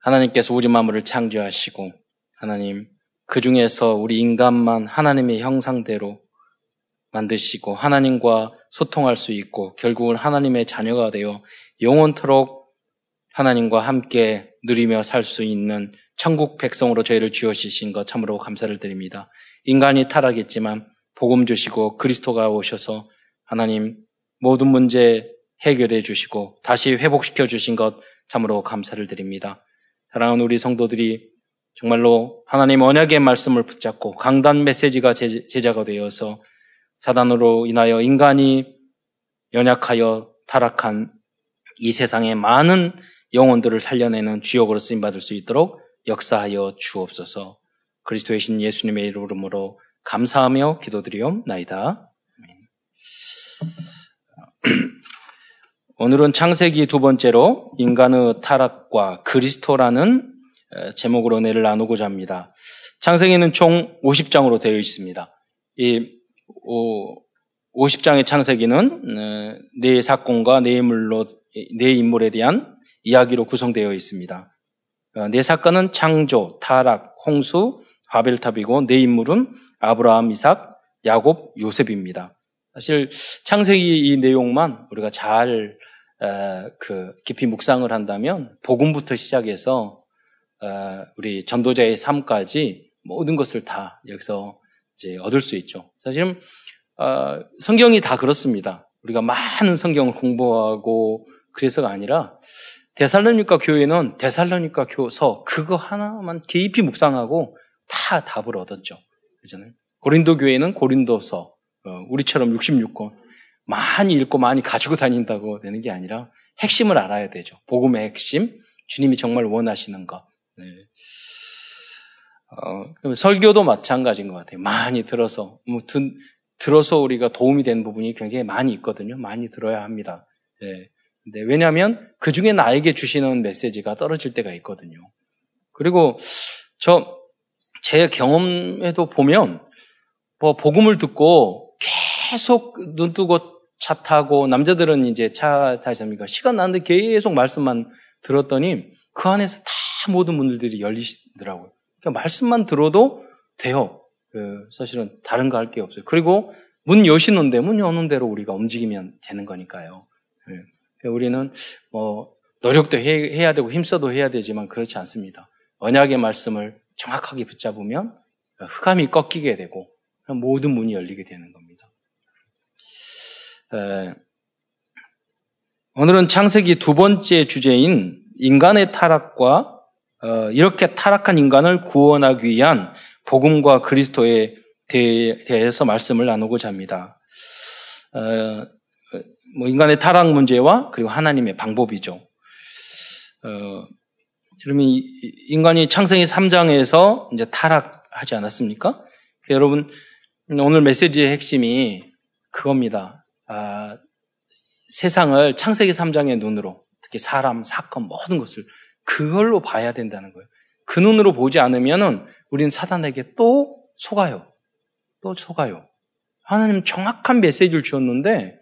하나님께서 우주 만물을 창조하시고 하나님 그 중에서 우리 인간만 하나님의 형상대로 만드시고 하나님과 소통할 수 있고 결국은 하나님의 자녀가 되어 영원토록 하나님과 함께 누리며 살 수 있는 천국 백성으로 저희를 지어주신 것 참으로 감사를 드립니다. 인간이 타락했지만 복음 주시고 그리스도가 오셔서 하나님 모든 문제 해결해 주시고 다시 회복시켜 주신 것 참으로 감사를 드립니다. 사랑하는 우리 성도들이 정말로 하나님 언약의 말씀을 붙잡고 강단 메시지가 제자가 되어서 사단으로 인하여 인간이 연약하여 타락한 이 세상의 많은 영혼들을 살려내는 주역으로 쓰임받을 수 있도록 역사하여 주옵소서 그리스도의 신 예수님의 이름으로 감사하며 기도드리옵나이다. 오늘은 창세기 두 번째로 인간의 타락과 그리스도라는 제목으로 은혜를 나누고자 합니다. 창세기는 총 50장으로 되어 있습니다. 이 50장의 창세기는 네 사건과 네 인물로 네 인물에 대한 이야기로 구성되어 있습니다. 어, 네 사건은 창조, 타락, 홍수, 바벨탑이고 네 인물은 아브라함, 이삭, 야곱, 요셉입니다. 사실 창세기 이 내용만 우리가 잘 그 깊이 묵상을 한다면 복음부터 시작해서 우리 전도자의 삶까지 모든 것을 다 여기서 이제 얻을 수 있죠. 사실은 어, 성경이 다 그렇습니다. 우리가 많은 성경을 공부하고 그래서가 아니라 데살로니카 교회는 데살로니카 교서 그거 하나만 깊이 묵상하고 다 답을 얻었죠. 그잖아요. 고린도 교회는 고린도서 어, 우리처럼 66권 많이 읽고 많이 가지고 다닌다고 되는 게 아니라 핵심을 알아야 되죠. 복음의 핵심, 주님이 정말 원하시는 것. 네. 어, 설교도 마찬가지인 것 같아요. 많이 들어서 뭐 든, 들어서 우리가 도움이 되는 부분이 굉장히 많이 있거든요. 많이 들어야 합니다. 네. 근데 왜냐하면 그 중에 나에게 주시는 메시지가 떨어질 때가 있거든요. 그리고 저 제 경험에도 보면 뭐 복음을 듣고 계속 눈 뜨고 차 타고 남자들은 이제 차 타십니까 시간 나는데 계속 말씀만 들었더니 그 안에서 다 모든 문들이 열리시더라고요. 그러니까 말씀만 들어도 돼요. 그 사실은 다른 거 할 게 없어요. 그리고 문 여시는데 문 여는 대로 우리가 움직이면 되는 거니까요. 네. 우리는 뭐 노력도 해, 야 되고 힘써도 해야 되지만 그렇지 않습니다. 언약의 말씀을 정확하게 붙잡으면 흑암이 꺾이게 되고 모든 문이 열리게 되는 겁니다. 에, 오늘은 창세기 두 번째 주제인 인간의 타락과 어, 이렇게 타락한 인간을 구원하기 위한 복음과 그리스도에 대해서 말씀을 나누고자 합니다. 어, 뭐 인간의 타락 문제와 그리고 하나님의 방법이죠. 어, 여러분 인간이 창세기 3장에서 이제 타락하지 않았습니까? 여러분 오늘 메시지의 핵심이 그겁니다. 아, 세상을 창세기 3장의 눈으로 특히 사람, 사건 모든 것을 그걸로 봐야 된다는 거예요. 그 눈으로 보지 않으면은 우리는 사단에게 또 속아요. 또 속아요. 하나님 정확한 메시지를 주었는데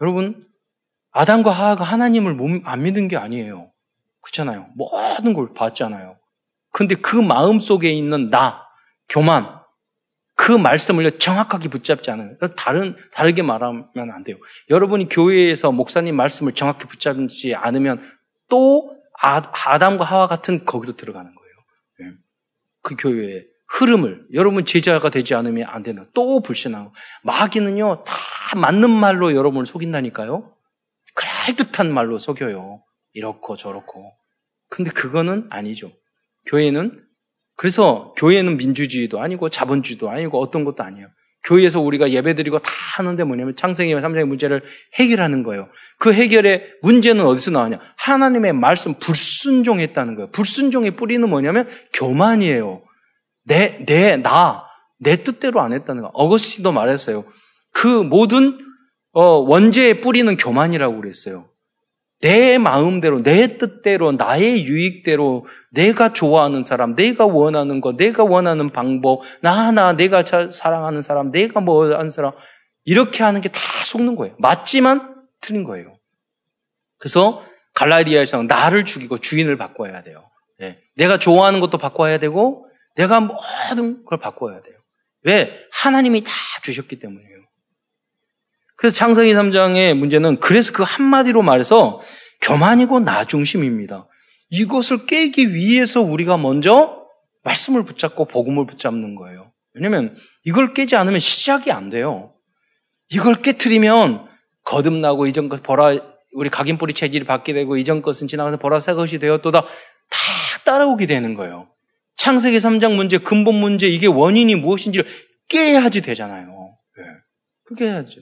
여러분 아담과 하하가 하나님을 안 믿은 게 아니에요. 그렇잖아요. 모든 걸 봤잖아요. 근데 그 마음 속에 있는 나, 교만, 그 말씀을 정확하게 붙잡지 않아요. 다른, 다르게 말하면 안 돼요. 여러분이 교회에서 목사님 말씀을 정확히 붙잡지 않으면 또 아, 아담과 하와 같은 거기로 들어가는 거예요. 예. 그 교회의 흐름을 여러분 제자가 되지 않으면 안 되는 또 불신하고 마귀는요 다 맞는 말로 여러분을 속인다니까요. 그럴듯한 말로 속여요. 이렇고 저렇고. 근데 그거는 아니죠. 교회는 그래서 교회는 민주주의도 아니고 자본주의도 아니고 어떤 것도 아니에요. 교회에서 우리가 예배드리고 다 하는데 뭐냐면 창세기와 삼장의 문제를 해결하는 거예요. 그 해결의 문제는 어디서 나오냐? 하나님의 말씀 불순종했다는 거예요. 불순종의 뿌리는 뭐냐면 교만이에요. 내, 내, 나, 내 뜻대로 안 했다는 거. 어거스틴도 말했어요. 그 모든 어, 원죄의 뿌리는 교만이라고 그랬어요. 내 마음대로, 내 뜻대로, 나의 유익대로, 내가 좋아하는 사람, 내가 원하는 것, 내가 원하는 방법, 나 하나, 내가 사랑하는 사람, 내가 뭐 하는 사람, 이렇게 하는 게 다 속는 거예요. 맞지만 틀린 거예요. 그래서 갈라디아에서 나를 죽이고 주인을 바꿔야 돼요. 예. 내가 좋아하는 것도 바꿔야 되고 내가 모든 걸 바꿔야 돼요. 왜? 하나님이 다 주셨기 때문이에요. 그래서 창세기 3장의 문제는 그래서 그 한마디로 말해서 교만이고 나 중심입니다. 이것을 깨기 위해서 우리가 먼저 말씀을 붙잡고 복음을 붙잡는 거예요. 왜냐면 이걸 깨지 않으면 시작이 안 돼요. 이걸 깨트리면 거듭나고 이전 것 보라 우리 각인 뿌리 체질이 받게 되고 이전 것은 지나가서 보라 새 것이 되었도다 다 따라오게 되는 거예요. 창세기 3장 문제, 근본 문제, 이게 원인이 무엇인지를 깨야지 되잖아요. 네. 그게 해야죠.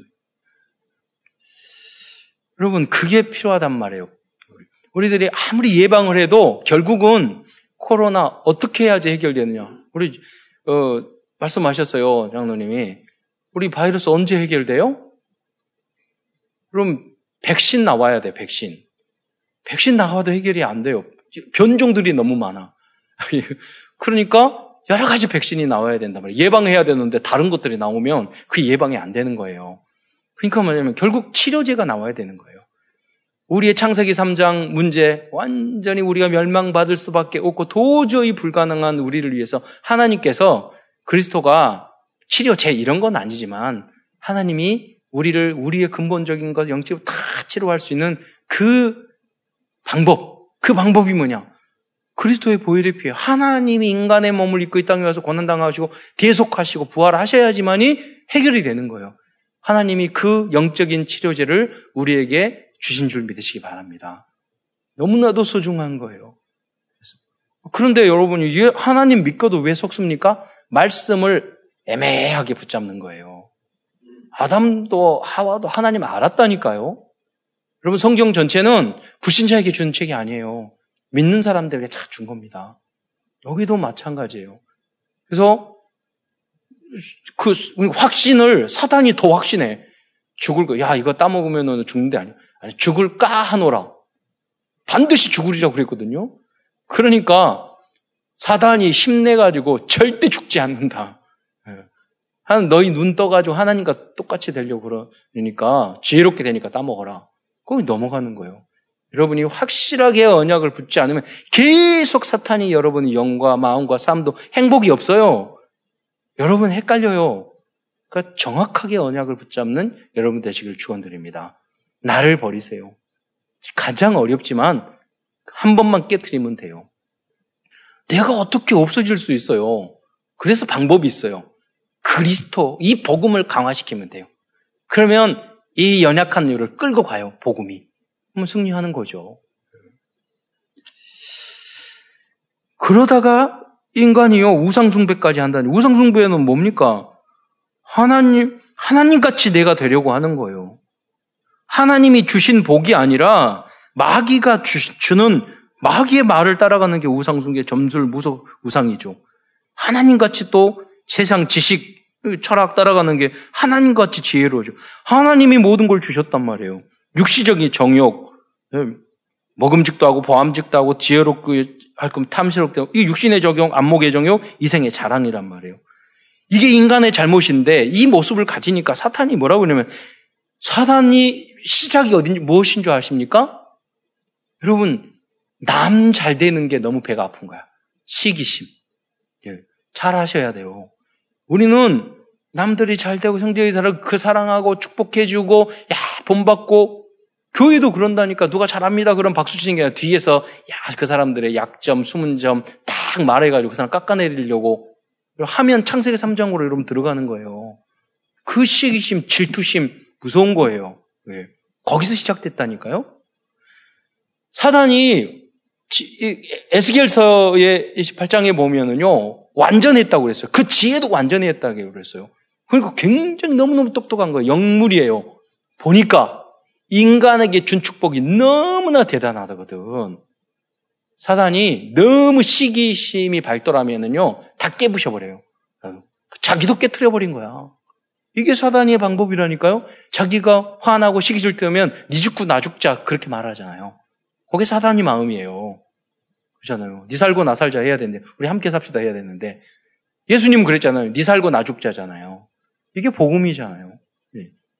여러분, 그게 필요하단 말이에요. 우리들이 아무리 예방을 해도 결국은 코로나 어떻게 해야지 해결되느냐. 우리, 어, 말씀하셨어요, 장로님이. 우리 바이러스 언제 해결돼요? 그럼 백신 나와야 돼, 백신. 백신 나와도 해결이 안 돼요. 변종들이 너무 많아. 그러니까 여러 가지 백신이 나와야 된단 말이에요. 예방해야 되는데 다른 것들이 나오면 그 예방이 안 되는 거예요. 그러니까 뭐냐면 결국 치료제가 나와야 되는 거예요. 우리의 창세기 3장 문제 완전히 우리가 멸망받을 수밖에 없고 도저히 불가능한 우리를 위해서 하나님께서 그리스도가 치료제 이런 건 아니지만 하나님이 우리를 우리의 근본적인 것 영적으로 다 치료할 수 있는 그 방법 그 방법이 뭐냐? 그리스도의 보혈의 피해. 하나님이 인간의 몸을 입고 이 땅에 와서 고난당하시고 계속하시고 부활하셔야지만이 해결이 되는 거예요. 하나님이 그 영적인 치료제를 우리에게 주신 줄 믿으시기 바랍니다. 너무나도 소중한 거예요. 그런데 여러분 이 하나님 믿고도 왜 속습니까? 말씀을 애매하게 붙잡는 거예요. 아담도 하와도 하나님 알았다니까요. 여러분 성경 전체는 불신자에게 준 책이 아니에요. 믿는 사람들에게 다 준 겁니다. 여기도 마찬가지예요. 그래서 그 확신을 사단이 더 확신해. 죽을 거. 야 이거 따먹으면 죽는데 아니. 아니 죽을까 하노라. 반드시 죽으리라고 그랬거든요. 그러니까 사단이 힘내가지고 절대 죽지 않는다. 예. 한 너희 눈 떠가지고 하나님과 똑같이 되려고 그러니까 지혜롭게 되니까 따먹어라. 거기 넘어가는 거예요. 여러분이 확실하게 언약을 붙지 않으면 계속 사탄이 여러분의 영과 마음과 삶도 행복이 없어요. 여러분 헷갈려요. 그러니까 정확하게 언약을 붙잡는 여러분 되시길 축원드립니다. 나를 버리세요. 가장 어렵지만 한 번만 깨트리면 돼요. 내가 어떻게 없어질 수 있어요? 그래서 방법이 있어요. 그리스도 이 복음을 강화시키면 돼요. 그러면 이 연약한 이유를 끌고 가요, 복음이. 그러면 승리하는 거죠. 그러다가 인간이요, 우상숭배까지 한다니. 우상숭배는 뭡니까? 하나님, 하나님 같이 내가 되려고 하는 거예요. 하나님이 주신 복이 아니라 마귀가 주, 는 마귀의 말을 따라가는 게 우상숭배 점술 무속 우상이죠. 하나님 같이 또 세상 지식 철학 따라가는 게 하나님 같이 지혜로죠. 하나님이 모든 걸 주셨단 말이에요. 육시적인 정욕, 예, 먹음직도 하고 보암직도 하고 지혜롭고 할 거면 탐스럽게 이 육신의 적용, 안목의 정욕, 이생의 자랑이란 말이에요. 이게 인간의 잘못인데 이 모습을 가지니까 사탄이 뭐라고 그러냐면 사탄이 시작이 어딘지 무엇인 줄 아십니까? 여러분 남 잘 되는 게 너무 배가 아픈 거야. 시기심. 예, 잘 하셔야 돼요. 우리는 남들이 잘 되고 성적이 살아 그 사랑하고 축복해주고 야 본받고 교회도 그런다니까 누가 잘합니다 그럼 박수 치는 게 아니라 뒤에서 야 그 사람들의 약점 숨은 점 딱 말해가지고 그 사람 깎아내리려고 하면 창세기 3장으로 여러분 들어가는 거예요. 그 시기심 질투심 무서운 거예요. 왜? 거기서 시작됐다니까요. 사단이 에스겔서의 28장에 보면은요 완전했다고 그랬어요. 그 지혜도 완전했다고 그랬어요. 그러니까 굉장히 너무너무 똑똑한 거예요. 영물이에요. 보니까 인간에게 준 축복이 너무나 대단하거든. 사단이 너무 시기심이 발달하면은요, 다 깨부셔버려요. 자기도 깨트려버린 거야. 이게 사단의 방법이라니까요. 자기가 화나고 시기 질 때면 니 죽고 나 죽자 그렇게 말하잖아요. 그게 사단이 마음이에요. 그렇잖아요. 니 살고 나 살자 해야 되는데 우리 함께 삽시다 해야 되는데 예수님 그랬잖아요. 니 살고 나 죽자잖아요. 이게 복음이잖아요.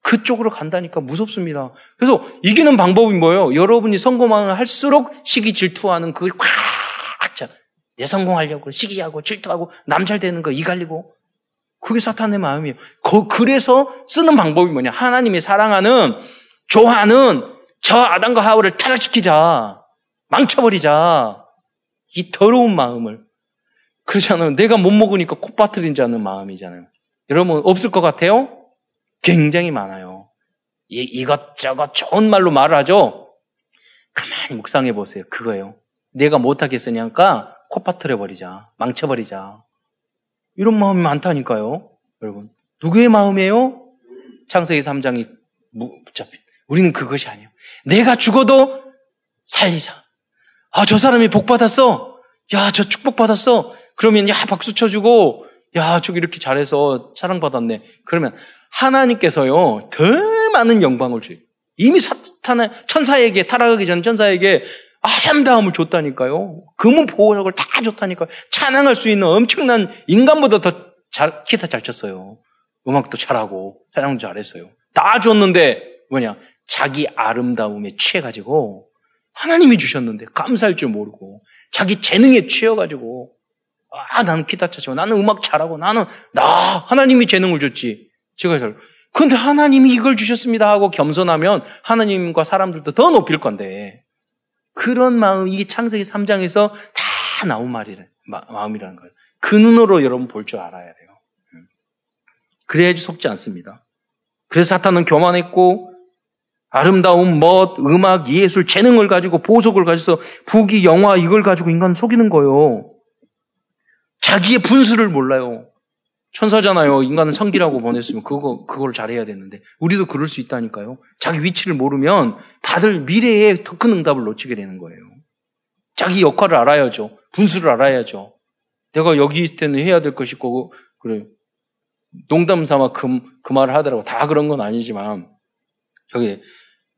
예. 그쪽으로 간다니까 무섭습니다. 그래서 이기는 방법이 뭐예요? 여러분이 성공을 할수록 시기 질투하는 그게 꽉 차요. 내 성공하려고 시기하고 질투하고 남 잘 되는 거 이갈리고 그게 사탄의 마음이에요. 그, 그래서 쓰는 방법이 뭐냐? 하나님이 사랑하는 좋아하는 저 아담과 하울을 타락시키자. 망쳐버리자. 이 더러운 마음을. 그렇잖아요. 내가 못 먹으니까 콧바틀린 자는 마음이잖아요. 여러분, 없을 것 같아요? 굉장히 많아요. 이, 이것저것 좋은 말로 말을 하죠? 가만히 묵상해 보세요. 그거예요. 내가 못하겠으니까 콧바틀어 버리자. 망쳐버리자. 이런 마음이 많다니까요. 여러분. 누구의 마음이에요? 창세기 3장이 붙잡힌. 우리는 그것이 아니에요. 내가 죽어도 살리자. 아, 저 사람이 복 받았어. 야, 저 축복 받았어. 그러면 야, 박수 쳐주고, 야, 저기 이렇게 잘해서 사랑받았네. 그러면 하나님께서요, 더 많은 영광을 줘요. 이미 사탄의 천사에게 타락하기 전 천사에게 아름다움을 줬다니까요. 금은 보호석을 다 줬다니까요. 찬양할 수 있는 엄청난 인간보다 더 잘, 기타 잘 쳤어요. 음악도 잘하고, 찬양도 잘했어요. 다 줬는데, 뭐냐, 자기 아름다움에 취해가지고, 하나님이 주셨는데, 감사할 줄 모르고, 자기 재능에 취해가지고, 아, 나는 기타 차지고, 나는 음악 잘하고, 나는, 나, 하나님이 재능을 줬지. 제가 잘, 근데 하나님이 이걸 주셨습니다 하고 겸손하면 하나님과 사람들도 더 높일 건데, 그런 마음, 이게 창세기 3장에서 다 나온 말이래, 마, 음이라는 거예요. 그 눈으로 여러분 볼 줄 알아야 돼요. 음. 그래야지 속지 않습니다. 그래서 사탄은 교만했고, 아름다운 멋, 음악, 예술, 재능을 가지고 보석을 가져서 부귀, 영화 이걸 가지고 인간 속이는 거예요. 자기의 분수를 몰라요. 천사잖아요. 인간은 성기라고 보냈으면 그거 그걸 잘해야 되는데 우리도 그럴 수 있다니까요. 자기 위치를 모르면 받을 미래에 더 큰 응답을 놓치게 되는 거예요. 자기 역할을 알아야죠. 분수를 알아야죠. 내가 여기 있을 때는 해야 될 것이 있고 그래 농담 삼아 그, 그 말을 하더라고. 다 그런 건 아니지만 저기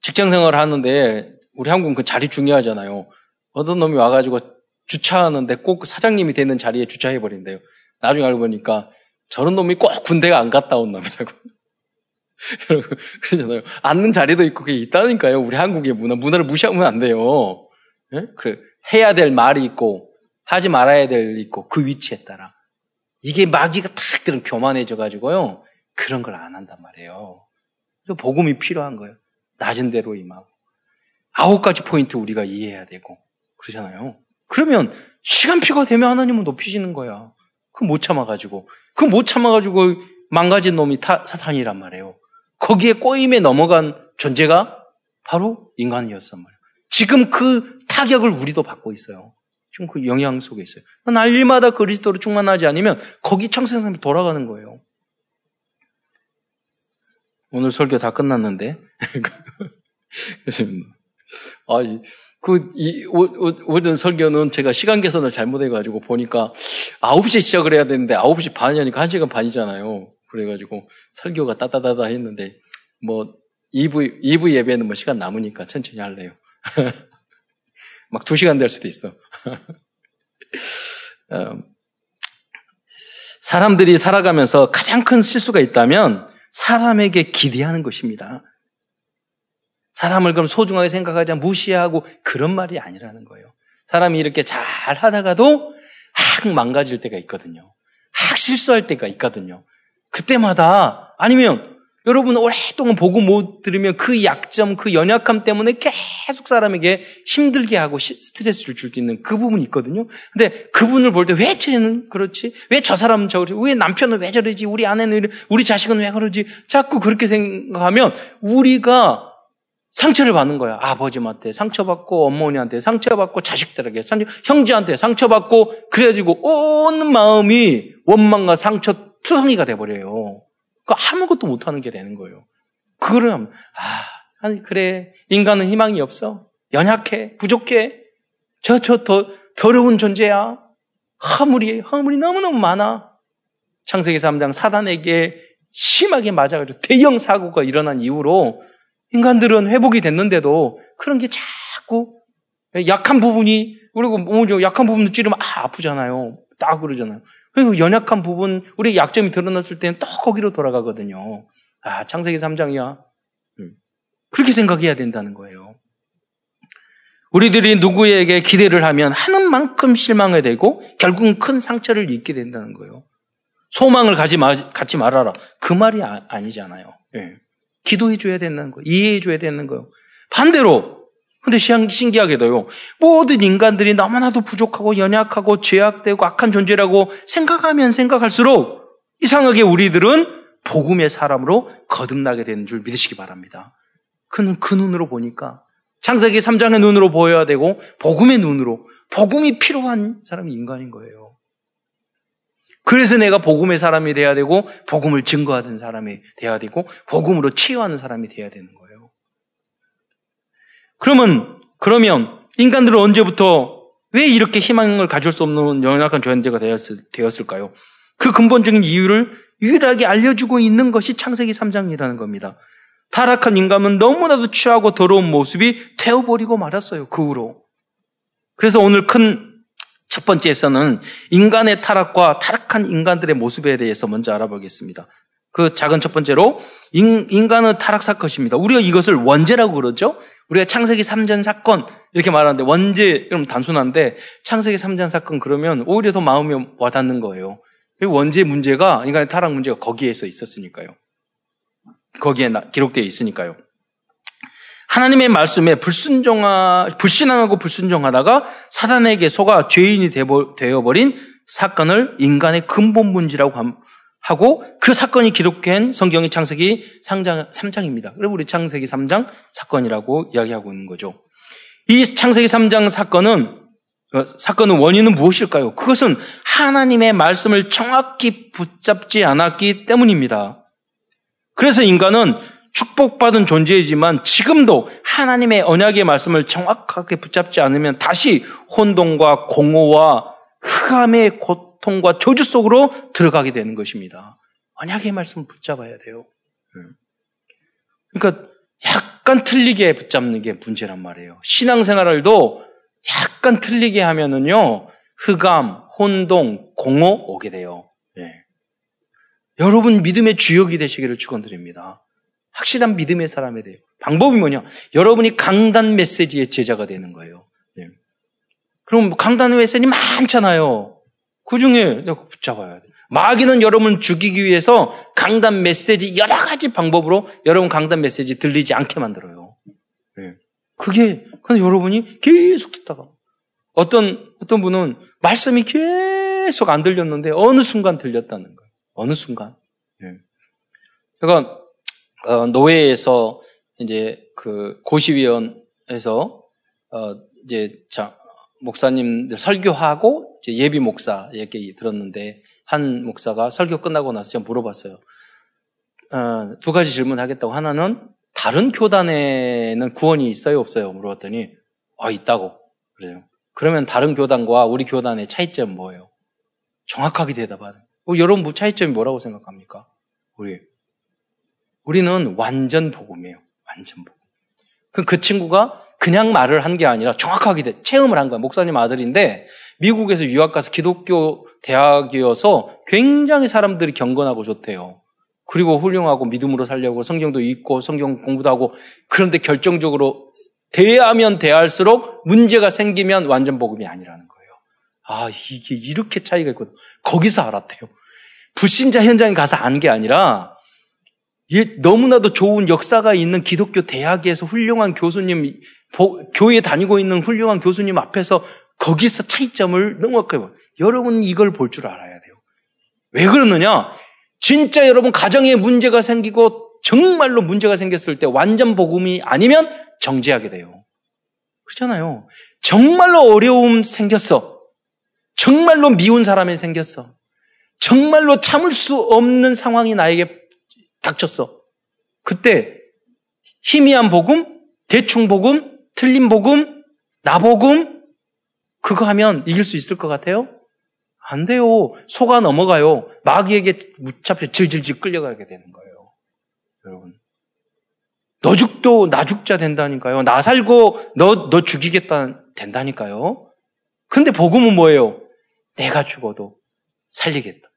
직장 생활을 하는데 우리 한국은 그 자리 중요하잖아요. 어떤 놈이 와가지고 주차하는데 꼭 사장님이 되는 자리에 주차해 버린대요. 나중에 알고 보니까 저런 놈이 꼭 군대가 안 갔다 온 놈이라고. 그러잖아요. 앉는 자리도 있고 그게 있다니까요. 우리 한국의 문화. 문화를 무시하면 안 돼요. 네? 그래. 해야 될 말이 있고, 하지 말아야 될 있고, 그 위치에 따라. 이게 마귀가 탁 들은 교만해져 가지고요. 그런 걸 안 한단 말이에요. 복음이 필요한 거예요. 낮은 대로 임하고. 아홉 가지 포인트 우리가 이해해야 되고. 그러잖아요. 그러면 시간표가 되면 하나님은 높이시는 거야. 그 못 참아가지고. 그 못 참아가지고 망가진 놈이 타, 사탄이란 말이에요. 거기에 꼬임에 넘어간 존재가 바로 인간이었단 말이에요. 지금 그 타격을 우리도 받고 있어요. 지금 그 영향 속에 있어요. 날마다 그리스도로 충만하지 않으면 거기 청생생이 돌아가는 거예요. 오늘 설교 다 끝났는데. 아, 그, 이, 오전 설교는 제가 시간 계산을 잘못해가지고 보니까 9시에 시작을 해야 되는데 9시 반이니까 1시간 반이잖아요. 그래가지고 설교가 따다다다 했는데 뭐 2부, 2부 예배는 뭐 시간 남으니까 천천히 할래요. 막 2시간 될 수도 있어. 음, 사람들이 살아가면서 가장 큰 실수가 있다면 사람에게 기대하는 것입니다. 사람을 그럼 소중하게 생각하지 않 무시하고 그런 말이 아니라는 거예요. 사람이 이렇게 잘 하다가도 확 망가질 때가 있거든요. 확 실수할 때가 있거든요. 그때마다 아니면 여러분 오랫동안 보고 못 들으면 그 약점, 그 연약함 때문에 계속 사람에게 힘들게 하고 스트레스를 줄 수 있는 그 부분이 있거든요. 근데 그분을 볼 때 왜 쟤는 그렇지? 왜 저 사람은 저러지? 왜 남편은 왜 저러지? 우리 아내는 우리 자식은 왜 그러지? 자꾸 그렇게 생각하면 우리가 상처를 받는 거야. 아버지한테 상처받고 어머니한테 상처받고 자식들에게 상처, 형제한테 상처받고 그래가지고 온 마음이 원망과 상처 투성이가 돼버려요. 그 아무것도 못하는 게 되는 거예요. 그거를 하면 아 아니 그래 인간은 희망이 없어 연약해 부족해 저 저 더 더러운 존재야 화물이 화물이 너무너무 많아 창세기 3장 사단에게 심하게 맞아가지고 대형 사고가 일어난 이후로 인간들은 회복이 됐는데도 그런 게 자꾸 약한 부분이 그리고 뭐 약한 부분도 찌르면 아, 아프잖아요. 딱 그러잖아요. 그리고 연약한 부분, 우리 약점이 드러났을 때는 또 거기로 돌아가거든요. 아, 창세기 3장이야. 음. 그렇게 생각해야 된다는 거예요. 우리들이 누구에게 기대를 하면 하는 만큼 실망이 되고 결국은 큰 상처를 입게 된다는 거예요. 소망을 가지 마, 갖지 말아라. 그 말이 아, 니잖아요 예. 기도해 줘야 된다는 거예요. 이해해 줘야 되는 거예요. 반대로 근데 신기하게도요. 모든 인간들이 너무나도 부족하고 연약하고 죄악되고 악한 존재라고 생각하면 생각할수록 이상하게 우리들은 복음의 사람으로 거듭나게 되는 줄 믿으시기 바랍니다. 그는 그 눈으로 보니까 창세기 3장의 눈으로 보여야 되고 복음의 눈으로 복음이 필요한 사람이 인간인 거예요. 그래서 내가 복음의 사람이 돼야 되고 복음을 증거하는 사람이 돼야 되고 복음으로 치유하는 사람이 돼야 되는 거예요. 그러면 그러면 인간들은 언제부터 왜 이렇게 희망을 가질 수 없는 연약한 존재가 되었을, 까요그 근본적인 이유를 유일하게 알려주고 있는 것이 창세기 3장이라는 겁니다. 타락한 인간은 너무나도 취하고 더러운 모습이 되어버리고 말았어요. 그 후로. 그래서 오늘 큰 첫 번째에서는 인간의 타락과 타락한 인간들의 모습에 대해서 먼저 알아보겠습니다. 그 작은 첫 번째로 인, 간은 타락 사건입니다. 우리가 이것을 원죄라고 그러죠. 우리가 창세기 3전 사건 이렇게 말하는데 원죄 그럼 단순한데 창세기 3전 사건 그러면 오히려 더 마음이 와닿는 거예요. 원죄 문제가 인간의 타락 문제가 거기에서 있었으니까요. 거기에 기록되어 있으니까요. 하나님의 말씀에 불순종하, 불신앙하고 불순종하다가 사단에게 속아 죄인이 되어버린 사건을 인간의 근본 문제라고 하고 그 사건이 기록된 성경의 창세기 3장, 3장입니다. 그리고 우리 창세기 3장 사건이라고 이야기하고 있는 거죠. 이 창세기 3장 사건은 어, 사건은 원인은 무엇일까요? 그것은 하나님의 말씀을 정확히 붙잡지 않았기 때문입니다. 그래서 인간은 축복받은 존재이지만 지금도 하나님의 언약의 말씀을 정확하게 붙잡지 않으면 다시 혼돈과 공허와 흑암의 고통과 저주 속으로 들어가게 되는 것입니다. 언약의 말씀을 붙잡아야 돼요. 그러니까 약간 틀리게 붙잡는 게 문제란 말이에요. 신앙생활도 약간 틀리게 하면은요, 흑암, 혼동, 공허 오게 돼요. 네. 여러분 믿음의 주역이 되시기를 축원드립니다. 확실한 믿음의 사람이 돼요. 방법이 뭐냐? 여러분이 강단 메시지의 제자가 되는 거예요. 네. 그럼 강단 메시지 많잖아요. 그 중에 내가 붙잡아야 돼. 마귀는 여러분 죽이기 위해서 강단 메시지 여러 가지 방법으로 여러분 강단 메시지 들리지 않게 만들어요. 네. 그게 근데 여러분이 계속 듣다가 어떤 어떤 분은 말씀이 계속 안 들렸는데 어느 순간 들렸다는 거예요. 어느 순간. 네. 제가 어, 노회에서 이제 그 고시위원에서 어, 이제 자, 목사님들 설교하고 이제 예비 목사 얘기 들었는데 한 목사가 설교 끝나고 나서 제가 물어봤어요. 어, 두 가지 질문하겠다고 하나는 다른 교단에는 구원이 있어요 없어요 물어봤더니 아 있다고 그래요. 그러면 다른 교단과 우리 교단의 차이점 뭐예요? 정확하게 대답하는. 어, 여러분 무 차이점이 뭐라고 생각합니까? 우리 우리는 완전 복음이에요. 완전 복음. 그, 그 친구가 그냥 말을 한 게 아니라 정확하게 체험을 한 거야. 목사님 아들인데 미국에서 유학 가서 기독교 대학이어서 굉장히 사람들이 경건하고 좋대요. 그리고 훌륭하고 믿음으로 살려고 성경도 읽고 성경 공부도 하고 그런데 결정적으로 대하면 대할수록 문제가 생기면 완전 복음이 아니라는 거예요. 아, 이게 이렇게 차이가 있거든. 거기서 알았대요. 불신자 현장에 가서 안 게 아니라 너무나도 좋은 역사가 있는 기독교 대학에서 훌륭한 교수님, 교회 다니고 있는 훌륭한 교수님 앞에서 거기서 차이점을 명확하게 봐. 여러분 이걸 볼 줄 알아야 돼요. 왜 그러느냐? 진짜 여러분 가정에 문제가 생기고 정말로 문제가 생겼을 때 완전 복음이 아니면 정지하게 돼요. 그렇잖아요. 정말로 어려움 생겼어. 정말로 미운 사람이 생겼어. 정말로 참을 수 없는 상황이 나에게 닥쳤어. 그때 희미한 복음, 대충 복음, 틀린 복음, 나복음 그거 하면 이길 수 있을 것 같아요? 안 돼요. 속아 넘어가요. 마귀에게 무차표 질질질 끌려가게 되는 거예요. 여러분. 너 죽도 나 죽자 된다니까요. 나 살고 너, 너 죽이겠다 된다니까요. 근데 복음은 뭐예요? 내가 죽어도 살리겠다.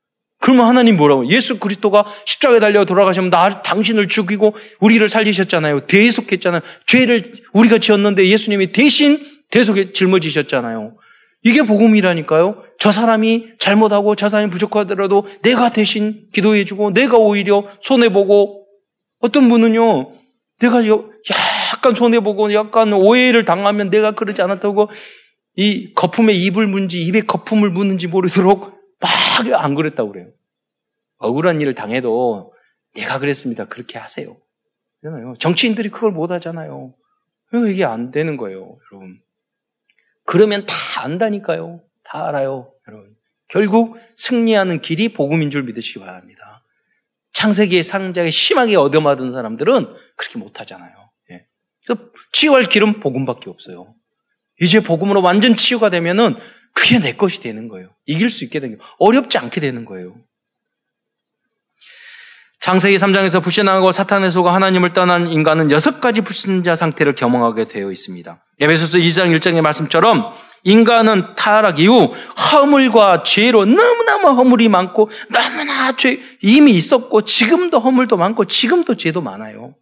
그러면 하나님 뭐라고? 예수 그리스도가 십자가에 달려 돌아가시면 나 당신을 죽이고 우리를 살리셨잖아요. 대속했잖아요. 죄를 우리가 지었는데 예수님이 대신 대속에 짊어지셨잖아요. 이게 복음이라니까요. 저 사람이 잘못하고 저 사람이 부족하더라도 내가 대신 기도해주고 내가 오히려 손해보고 어떤 분은요, 내가 약간 손해보고 약간 오해를 당하면 내가 그러지 않았다고 이 거품에 입을 문지 입에 거품을 묻는지 모르도록 막 안 그랬다고 그래요. 억울한 일을 당해도 내가 그랬습니다. 그렇게 하세요. 그잖아요. 정치인들이 그걸 못 하잖아요. 왜 이게 안 되는 거예요, 여러분. 그러면 다 안다니까요. 다 알아요, 여러분. 결국 승리하는 길이 복음인 줄 믿으시기 바랍니다. 창세기의 상장에 심하게 얻어맞은 사람들은 그렇게 못 하잖아요. 예. 그래서 치유할 길은 복음밖에 없어요. 이제 복음으로 완전 치유가 되면은 그게 내 것이 되는 거예요. 이길 수 있게 되는 거예요. 어렵지 않게 되는 거예요. 창세기 3장에서 불신하고 사탄의 속아 하나님을 떠난 인간은 여섯 가지 불신자 상태를 경험하게 되어 있습니다. 에베소서 2장 1장의 말씀처럼 인간은 타락 이후 허물과 죄로 너무너무 허물이 많고 너무나 죄 이미 있었고 지금도 허물도 많고 지금도 죄도 많아요.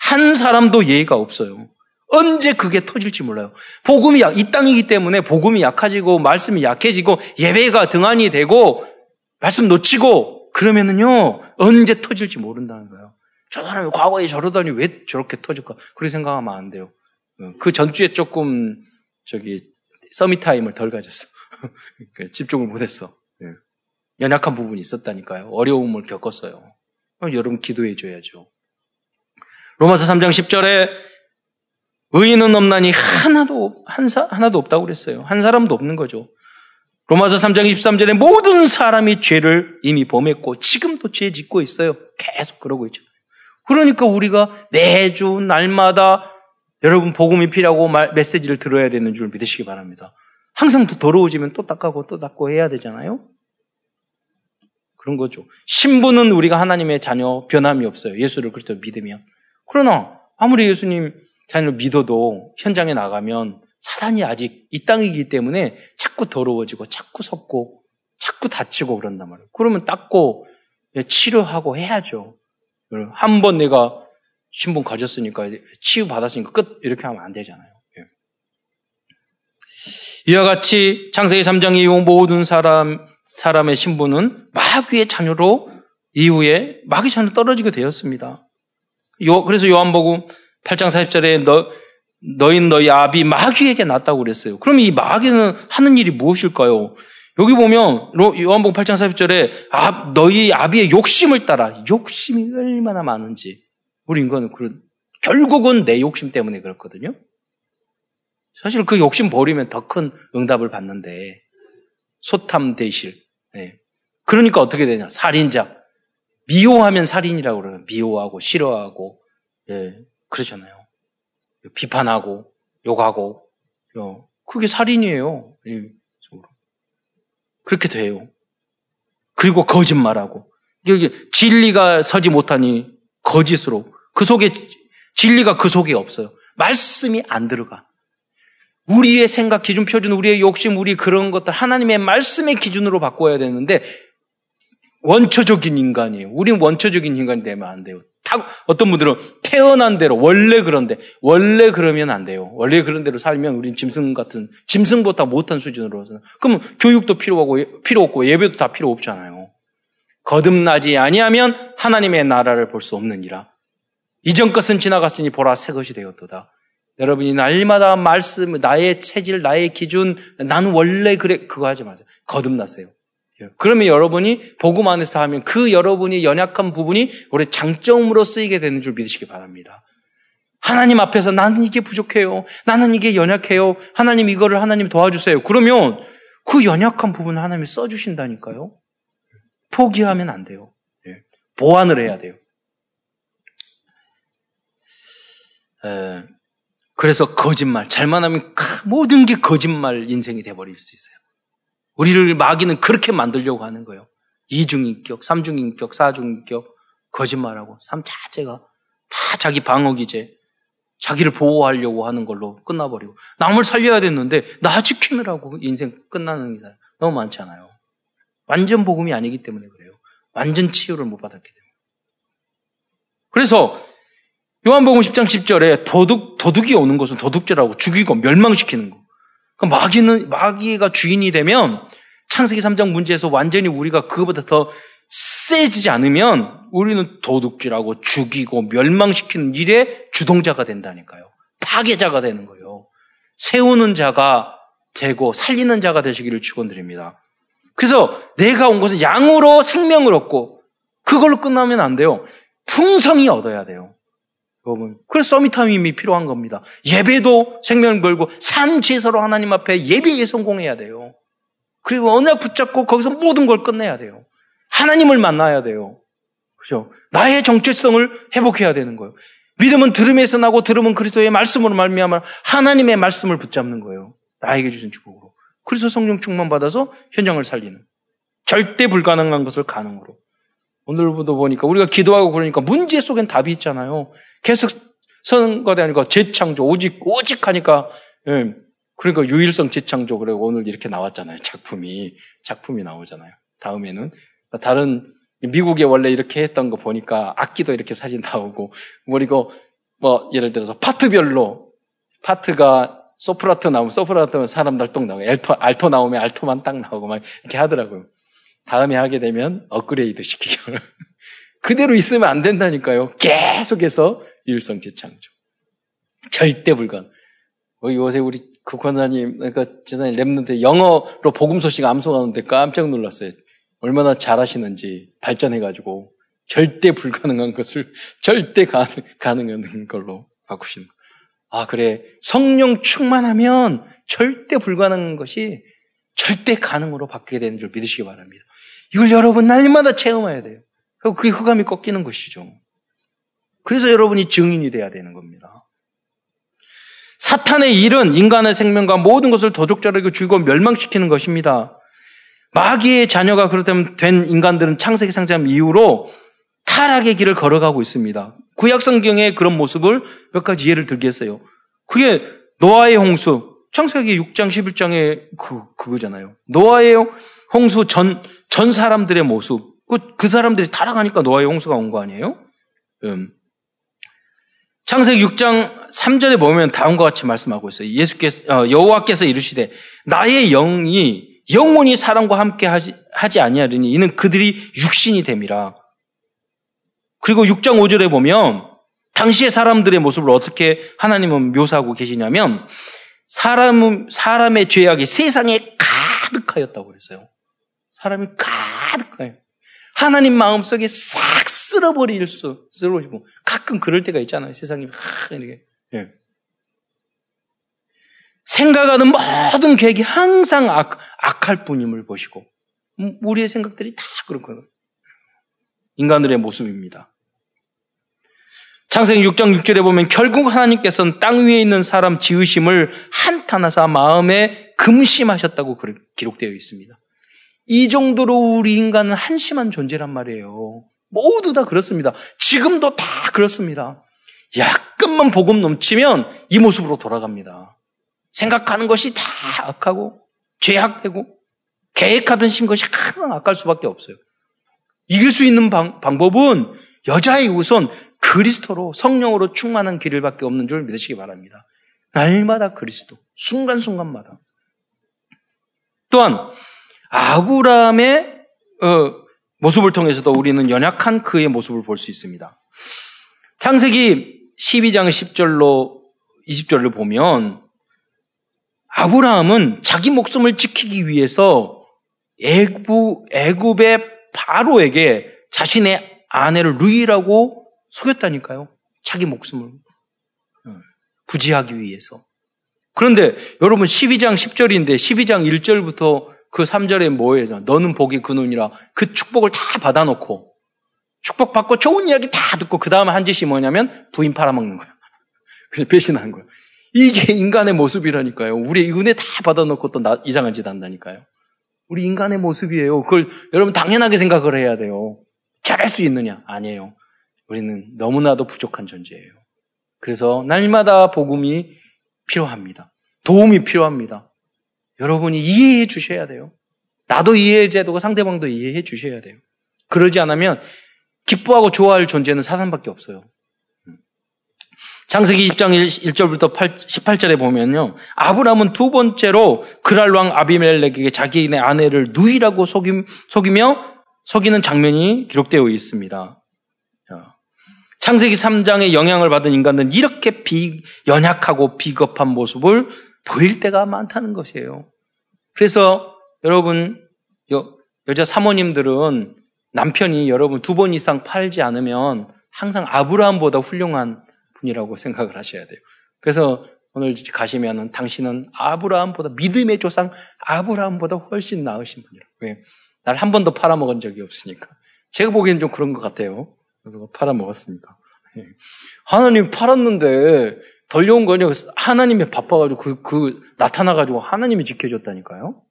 한 사람도 예의가 없어요. 언제 그게 터질지 몰라요. 복음이 이 땅이기 때문에 복음이 약해지고 말씀이 약해지고 예배가 등한이 되고 말씀 놓치고 그러면은요 언제 터질지 모른다는 거예요. 저 사람이 과거에 저러더니 왜 저렇게 터질까? 그렇게 생각하면 안 돼요. 어, 그 전주에 조금 저기 서밋 타임을 덜 가졌어. 그러니까 집중을 못했어. 예. 연약한 부분이 있었다니까요. 어려움을 겪었어요. 여러분 기도해 줘야죠. 로마서 3장 10절에 의인은 없나니 하나도 한 사, 하나도 없다고 그랬어요. 한 사람도 없는 거죠. 로마서 3장 23절에 모든 사람이 죄를 이미 범했고 지금도 죄 짓고 있어요. 계속 그러고 있죠. 그러니까 우리가 매주 날마다 여러분 복음이 필요하고 말, 메시지를 들어야 되는 줄 믿으시기 바랍니다. 항상 또 더러워지면 또 닦고 또 닦고 해야 되잖아요. 그런 거죠. 신부는 우리가 하나님의 자녀 변함이 없어요. 예수를 그리스도 믿으면. 그러나 아무리 예수님 자녀를 믿어도 현장에 나가면 사단이 아직 이 땅이기 때문에 자꾸 더러워지고 자꾸 섞고 자꾸 다치고 그런단 말이에요. 그러면 닦고 치료하고 해야죠. 한 번 내가 신분 가졌으니까 치유 받았으니까 끝 이렇게 하면 안 되잖아요. 예. 이와 같이 창세기 3장 이후 모든 사람 사람의 신분은 마귀의 자녀로 이후에 마귀 자녀 떨어지게 되었습니다. 요, 그래서 요한복음 8장 40절에 너 너인 너희 아비 마귀에게 났다고 그랬어요. 그럼 이 마귀는 하는 일이 무엇일까요? 여기 보면 요한복음 8장 40절에 아, 너희 아비의 욕심을 따라 욕심이 얼마나 많은지 우리 인간은 그런 결국은 내 욕심 때문에 그렇거든요. 사실 그 욕심 버리면 더 큰 응답을 받는데 소탐 대실. 네. 그러니까 어떻게 되냐? 살인자. 미워하면 살인이라고 그래요. 미워하고 싫어하고 예, 그러잖아요. 비판하고 욕하고 어, 그게 살인이에요. 예, 그렇게 돼요. 그리고 거짓말하고 진리가 서지 못하니 거짓으로 그 속에 진리가 그 속에 없어요. 말씀이 안 들어가. 우리의 생각 기준 표준, 우리의 욕심, 우리 그런 것들 하나님의 말씀의 기준으로 바꿔야 되는데 원초적인 인간이에요. 우리는 원초적인 인간이 되면 안 돼요. 다, 어떤 분들은 태어난 대로 원래 그런데 원래 그러면 안 돼요. 원래 그런 대로 살면 우린 짐승 같은 짐승보다 못한 수준으로 그러면 교육도 필요하고 필요 없고 예배도 다 필요 없잖아요. 거듭나지 아니하면 하나님의 나라를 볼 수 없느니라. 이전 것은 지나갔으니 보라 새 것이 되었도다. 여러분이 날마다 말씀, 나의 체질, 나의 기준, 나는 원래 그래 그거 하지 마세요. 거듭나세요. 그러면 여러분이 복음 안에서 하면 그 여러분이 연약한 부분이 우리 장점으로 쓰이게 되는 줄 믿으시기 바랍니다. 하나님 앞에서 나는 이게 부족해요. 나는 이게 연약해요. 하나님 이거를 하나님 도와주세요. 그러면 그 연약한 부분을 하나님이 써주신다니까요. 포기하면 안 돼요. 예. 보완을 해야 돼요. 에, 그래서 거짓말, 잘만 하면 모든 게 거짓말 인생이 돼버릴 수 있어요. 우리를 마귀는 그렇게 만들려고 하는 거예요. 이중인격, 삼중인격, 사중인격, 거짓말하고 삶 자체가 다 자기 방어기제, 자기를 보호하려고 하는 걸로 끝나버리고 남을 살려야 됐는데 나 지키느라고 인생 끝나는 게 너무 많잖아요. 완전 복음이 아니기 때문에 그래요. 완전 치유를 못 받았기 때문에. 그래서 요한복음 10장 10절에 도둑, 도둑이 오는 것은 도둑질하고 죽이고 멸망시키는 거. 마귀는, 마귀가 주인이 되면 창세기 3장 문제에서 완전히 우리가 그거보다 더 세지지 않으면 우리는 도둑질하고 죽이고 멸망시키는 일에 주동자가 된다니까요. 파괴자가 되는 거예요. 세우는 자가 되고 살리는 자가 되시기를 축원드립니다. 그래서 내가 온 것은 양으로 생명을 얻고 그걸로 끝나면 안 돼요. 풍성히 얻어야 돼요. 여러분. 그래서 서밋타임이 필요한 겁니다. 예배도 생명을 걸고 산 제사로 하나님 앞에 예배에 성공해야 돼요. 그리고 언약 붙잡고 거기서 모든 걸 끝내야 돼요. 하나님을 만나야 돼요. 그죠? 나의 정체성을 회복해야 되는 거예요. 믿음은 들음에서 나고 들음은 그리스도의 말씀으로 말미암아 하나님의 말씀을 붙잡는 거예요. 나에게 주신 축복으로. 그래서 성령 충만 받아서 현장을 살리는 절대 불가능한 것을 가능으로. 오늘부터 보니까 우리가 기도하고 그러니까 문제 속엔 답이 있잖아요. 계속 것이 아니고 재창조 오직 오직 하니까 예. 그러니까 유일성 재창조 그리고 오늘 이렇게 나왔잖아요. 작품이 작품이 나오잖아요. 다음에는 다른 미국에 원래 이렇게 했던 거 보니까 악기도 이렇게 사진 나오고 그리고 뭐 예를 들어서 파트별로 파트가 소프라트 나오면 소프라트는 사람들 똥 나오고 알토, 알토 나오면 알토만 딱 나오고 막 이렇게 하더라고요. 다음에 하게 되면 업그레이드 시키고 그대로 있으면 안 된다니까요. 계속해서 유일성 재창조. 절대 불가능. 뭐 요새 우리 국권사님, 그러니까 지난해 랩런트 영어로 복음 소식 암송하는데 깜짝 놀랐어요. 얼마나 잘하시는지 발전해가지고 절대 불가능한 것을 절대 가능, 가능한 걸로 바꾸시는 거. 아, 그래. 성령 충만하면 절대 불가능한 것이 절대 가능으로 바뀌게 되는 줄 믿으시기 바랍니다. 이걸 여러분 날마다 체험해야 돼요. 그게 흑암이 꺾이는 것이죠. 그래서 여러분이 증인이 돼야 되는 겁니다. 사탄의 일은 인간의 생명과 모든 것을 도적자르고 죽이고 멸망시키는 것입니다. 마귀의 자녀가 그렇다면 된 인간들은 창세기 상장 이후로 타락의 길을 걸어가고 있습니다. 구약 성경의 그런 모습을 몇 가지 예를 들겠어요. 그게 노아의 홍수, 창세기 6장 11장의 그 그거잖아요. 노아의 홍수 전 전 사람들의 모습. 그, 그 사람들이 타락하니까 노아의 홍수가 온 거 아니에요? 음. 창세기 6장 3절에 보면 다음과 같이 말씀하고 있어요. 예수께서 어, 여호와께서 이르시되 나의 영이 영원히 사람과 함께 하지, 하지 아니하리니 이는 그들이 육신이 됨이라. 그리고 6장 5절에 보면 당시의 사람들의 모습을 어떻게 하나님은 묘사하고 계시냐면 사람 사람의 죄악이 세상에 가득하였다고 그랬어요. 사람이 가득해요. 하나님 마음속에 싹 쓸어버릴 수, 쓸어버리고 가끔 그럴 때가 있잖아요. 세상이 하, 이렇게. 예. 생각하는 모든 계획이 항상 악, 악할 뿐임을 보시고 음, 우리의 생각들이 다 그렇거든요. 인간들의 모습입니다. 창세기 6장 6절에 보면 결국 하나님께서는 땅 위에 있는 사람 지으심을 한탄하사 마음에 금심하셨다고 기록되어 있습니다. 이 정도로 우리 인간은 한심한 존재란 말이에요. 모두 다 그렇습니다. 지금도 다 그렇습니다. 약간만 복음 넘치면 이 모습으로 돌아갑니다. 생각하는 것이 다 악하고 죄악되고 계획하던 신 것이 항상 악할 수밖에 없어요. 이길 수 있는 방, 방법은 여자의 우선 그리스도로 성령으로 충만한 길을밖에 없는 줄 믿으시기 바랍니다. 날마다 그리스도, 순간순간마다. 또한 아구람의 어, 모습을 통해서도 우리는 연약한 그의 모습을 볼 수 있습니다. 창세기 12장 10절로 20절을 보면 아브라함은 자기 목숨을 지키기 위해서 애굽, 애굽의 바로에게 자신의 아내를 루이라고 속였다니까요. 자기 목숨을 어, 부지하기 위해서. 그런데 여러분 12장 10절인데 12장 1절부터 그 3절에 뭐예요? 너는 복이 그 눈이라 그 축복을 다 받아놓고 축복받고 좋은 이야기 다 듣고 그 다음에 한 짓이 뭐냐면 부인 팔아먹는 거야. 그냥 배신하는 거야. 이게 인간의 모습이라니까요. 우리 은혜 다 받아놓고 또 나, 이상한 짓 한다니까요. 우리 인간의 모습이에요. 그걸 여러분 당연하게 생각을 해야 돼요. 잘할 수 있느냐? 아니에요. 우리는 너무나도 부족한 존재예요. 그래서 날마다 복음이 필요합니다. 도움이 필요합니다. 여러분이 이해해 주셔야 돼요. 나도 이해해줘야 되고 상대방도 이해해 주셔야 돼요. 그러지 않으면 기뻐하고 좋아할 존재는 사단밖에 없어요. 장세기 20장 1, 절부터 18절에 보면요. 아브라함은 두 번째로 그랄 왕 아비멜렉에게 자기네 아내를 누이라고 속임, 속이며 속이는 장면이 기록되어 있습니다. 창세기 3장의 영향을 받은 인간들은 이렇게 비, 연약하고 비겁한 모습을 보일 때가 많다는 것이에요. 그래서 여러분, 여, 여자 사모님들은 남편이 여러분 두 번 이상 팔지 않으면 항상 아브라함보다 훌륭한 분이라고 생각을 하셔야 돼요. 그래서 오늘 가시면은 당신은 아브라함보다 믿음의 조상 아브라함보다 훨씬 나으신 분이라고. 왜? 날 한 번도 팔아먹은 적이 없으니까. 제가 보기엔 좀 그런 것 같아요. 팔아먹었습니까? 예. 하나님 팔았는데 덜 좋은 거냐? 하나님이 바빠가지고 그, 그, 나타나가지고 하나님이 지켜줬다니까요?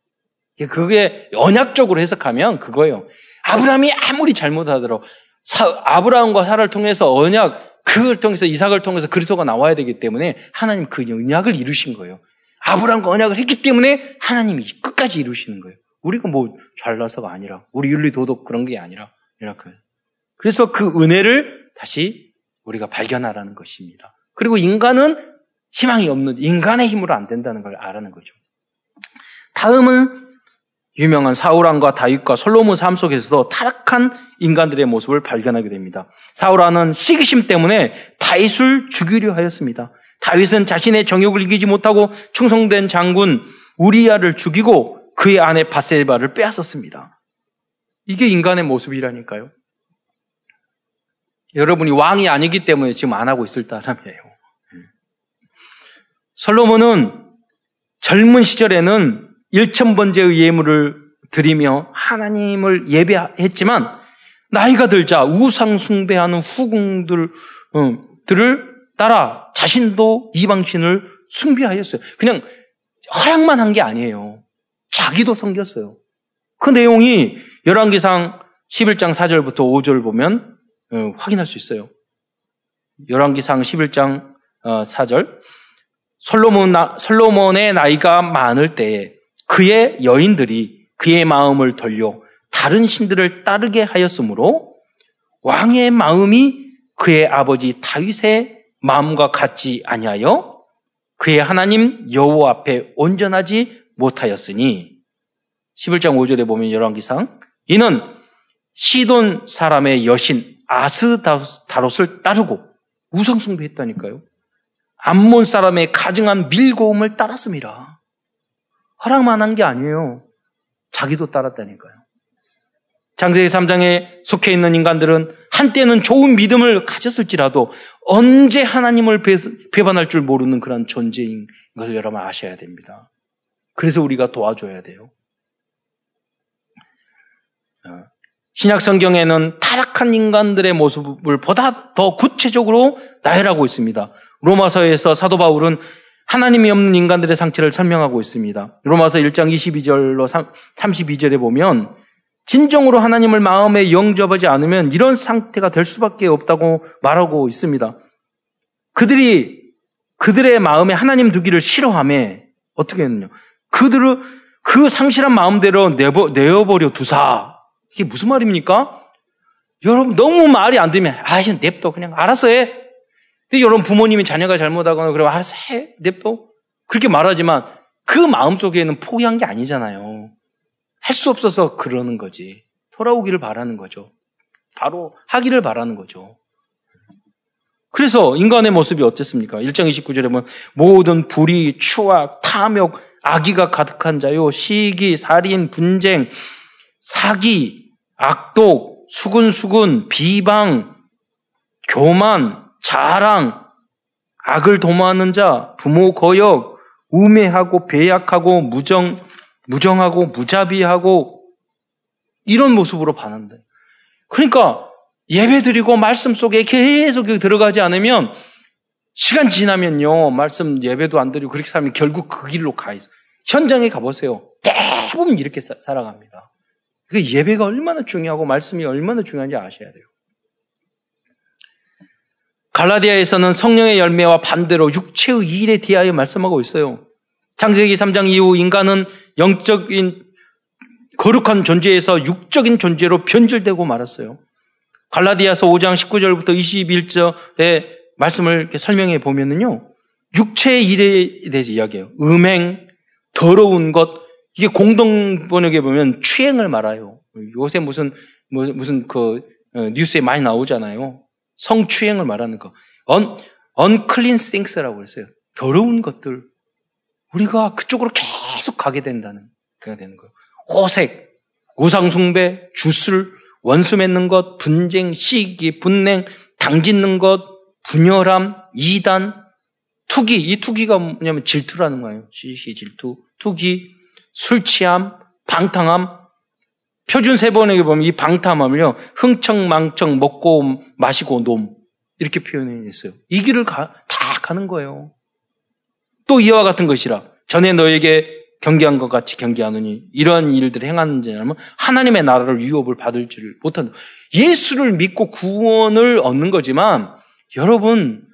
그게 언약적으로 해석하면 그거예요. 아브라함이 아무리 잘못하더라도 사, 아브라함과 사라를 통해서 언약, 그걸 통해서 이삭을 통해서 그리스도가 나와야 되기 때문에 하나님 그 언약을 이루신 거예요. 아브라함과 언약을 했기 때문에 하나님이 끝까지 이루시는 거예요. 우리가 뭐 잘나서가 아니라, 우리 윤리 도덕 그런 게 아니라, 이렇게. 그래서 그 은혜를 다시 우리가 발견하라는 것입니다. 그리고 인간은 희망이 없는, 인간의 힘으로 안 된다는 걸 알아는 거죠. 다음은 유명한 사울왕과 다윗과 솔로몬 삶 속에서도 타락한 인간들의 모습을 발견하게 됩니다. 사울왕은 시기심 때문에 다윗을 죽이려 하였습니다. 다윗은 자신의 정욕을 이기지 못하고 충성된 장군 우리야를 죽이고 그의 아내 바세바를 빼앗았습니다. 이게 인간의 모습이라니까요. 여러분이 왕이 아니기 때문에 지금 안 하고 있을 따름이에요. 솔로몬은 젊은 시절에는 1천번째의 예물을 드리며 하나님을 예배했지만 나이가 들자 우상 숭배하는 후궁들 어, 따라 자신도 이방신을 숭배하였어요. 그냥 허락만 한 게 아니에요. 자기도 섬겼어요. 그 내용이 열왕기상 11장 4절부터 5절 보면 어, 확인할 수 있어요. 열왕기상 11장 어, 4절 솔로몬 솔로몬의 나이가 많을 때에 그의 여인들이 그의 마음을 돌려 다른 신들을 따르게 하였으므로 왕의 마음이 그의 아버지 다윗의 마음과 같지 아니하여 그의 하나님 여호와 앞에 온전하지 못하였으니 11장 5절에 보면 열왕기상 이는 시돈 사람의 여신 아스다롯을 따르고 우상숭배했다니까요. 암몬 사람의 가증한 밀고음을 따랐습니다. 허락만 한 게 아니에요. 자기도 따랐다니까요. 장세기 3장에 속해 있는 인간들은 한때는 좋은 믿음을 가졌을지라도 언제 하나님을 배반할 줄 모르는 그런 존재인 것을 여러분 아셔야 됩니다. 그래서 우리가 도와줘야 돼요. 어, 신약 성경에는 타락한 인간들의 모습을 보다 더 구체적으로 나열하고 있습니다. 로마서에서 사도 바울은 하나님이 없는 인간들의 상태를 설명하고 있습니다. 로마서 1장 22절로 32절에 보면 진정으로 하나님을 마음에 영접하지 않으면 이런 상태가 될 수밖에 없다고 말하고 있습니다. 그들이 그들의 마음에 하나님 두기를 싫어함에 어떻게 했느냐? 그들을 그 상실한 마음대로 내어버려 두사. 이게 무슨 말입니까? 여러분 너무 말이 안 되면 아, 이제 냅둬 그냥 알아서 해. 근데 여러분 부모님이 자녀가 잘못하거나 그러면 알아서 해 냅둬 그렇게 말하지만 그 마음 속에는 포기한 게 아니잖아요. 할 수 없어서 그러는 거지. 돌아오기를 바라는 거죠. 바로 하기를 바라는 거죠. 그래서 인간의 모습이 어땠습니까? 1장 29절에 보면 모든 불의, 추악, 탐욕, 악의가 가득한 자요, 시기, 살인, 분쟁, 사기, 악독, 수근수근, 비방, 교만, 자랑, 악을 도모하는 자, 부모 거역, 우매하고 배약하고 무정, 무정하고 무자비하고 이런 모습으로 반한다. 그러니까 예배 드리고 말씀 속에 계속 들어가지 않으면 시간 지나면요. 말씀 예배도 안 드리고 그렇게 살면 결국 그 길로 가 있어. 현장에 가보세요. 대부분 이렇게 사, 살아갑니다. 그 예배가 얼마나 중요하고 말씀이 얼마나 중요한지 아셔야 돼요. 갈라디아에서는 성령의 열매와 반대로 육체의 일에 대하여 말씀하고 있어요. 창세기 3장 이후 인간은 영적인 거룩한 존재에서 육적인 존재로 변질되고 말았어요. 갈라디아서 5장 19절부터 21절에 말씀을 설명해 보면은요, 육체의 일에 대해서 이야기해요. 음행, 더러운 것, 이게 공동 번역에 보면 취행을 말아요. 요새 무슨, 뭐, 무슨 그, 어, 뉴스에 많이 나오잖아요. 성취행을 말하는 거. un, unclean things라고 했어요. 더러운 것들. 우리가 그쪽으로 계속 가게 된다는, 그가 되는 거예요. 호색, 우상숭배, 주술, 원수 맺는 것, 분쟁, 시기, 분냉, 당 짓는 것, 분열함, 이단, 투기. 이 투기가 뭐냐면 질투라는 거예요. 시기, 질투, 투기, 술 취함, 방탕함. 표준 세 번에게 보면 이 방탕함을요, 흥청망청 먹고 마시고 놈. 이렇게 표현했어요. 이 길을 가, 다 가는 거예요. 또 이와 같은 것이라. 전에 너에게 경계한 것 같이 경계하느니 이러한 일들을 행하는 자라면 하나님의 나라를 유업을 받을 줄 못한다. 예수를 믿고 구원을 얻는 거지만 여러분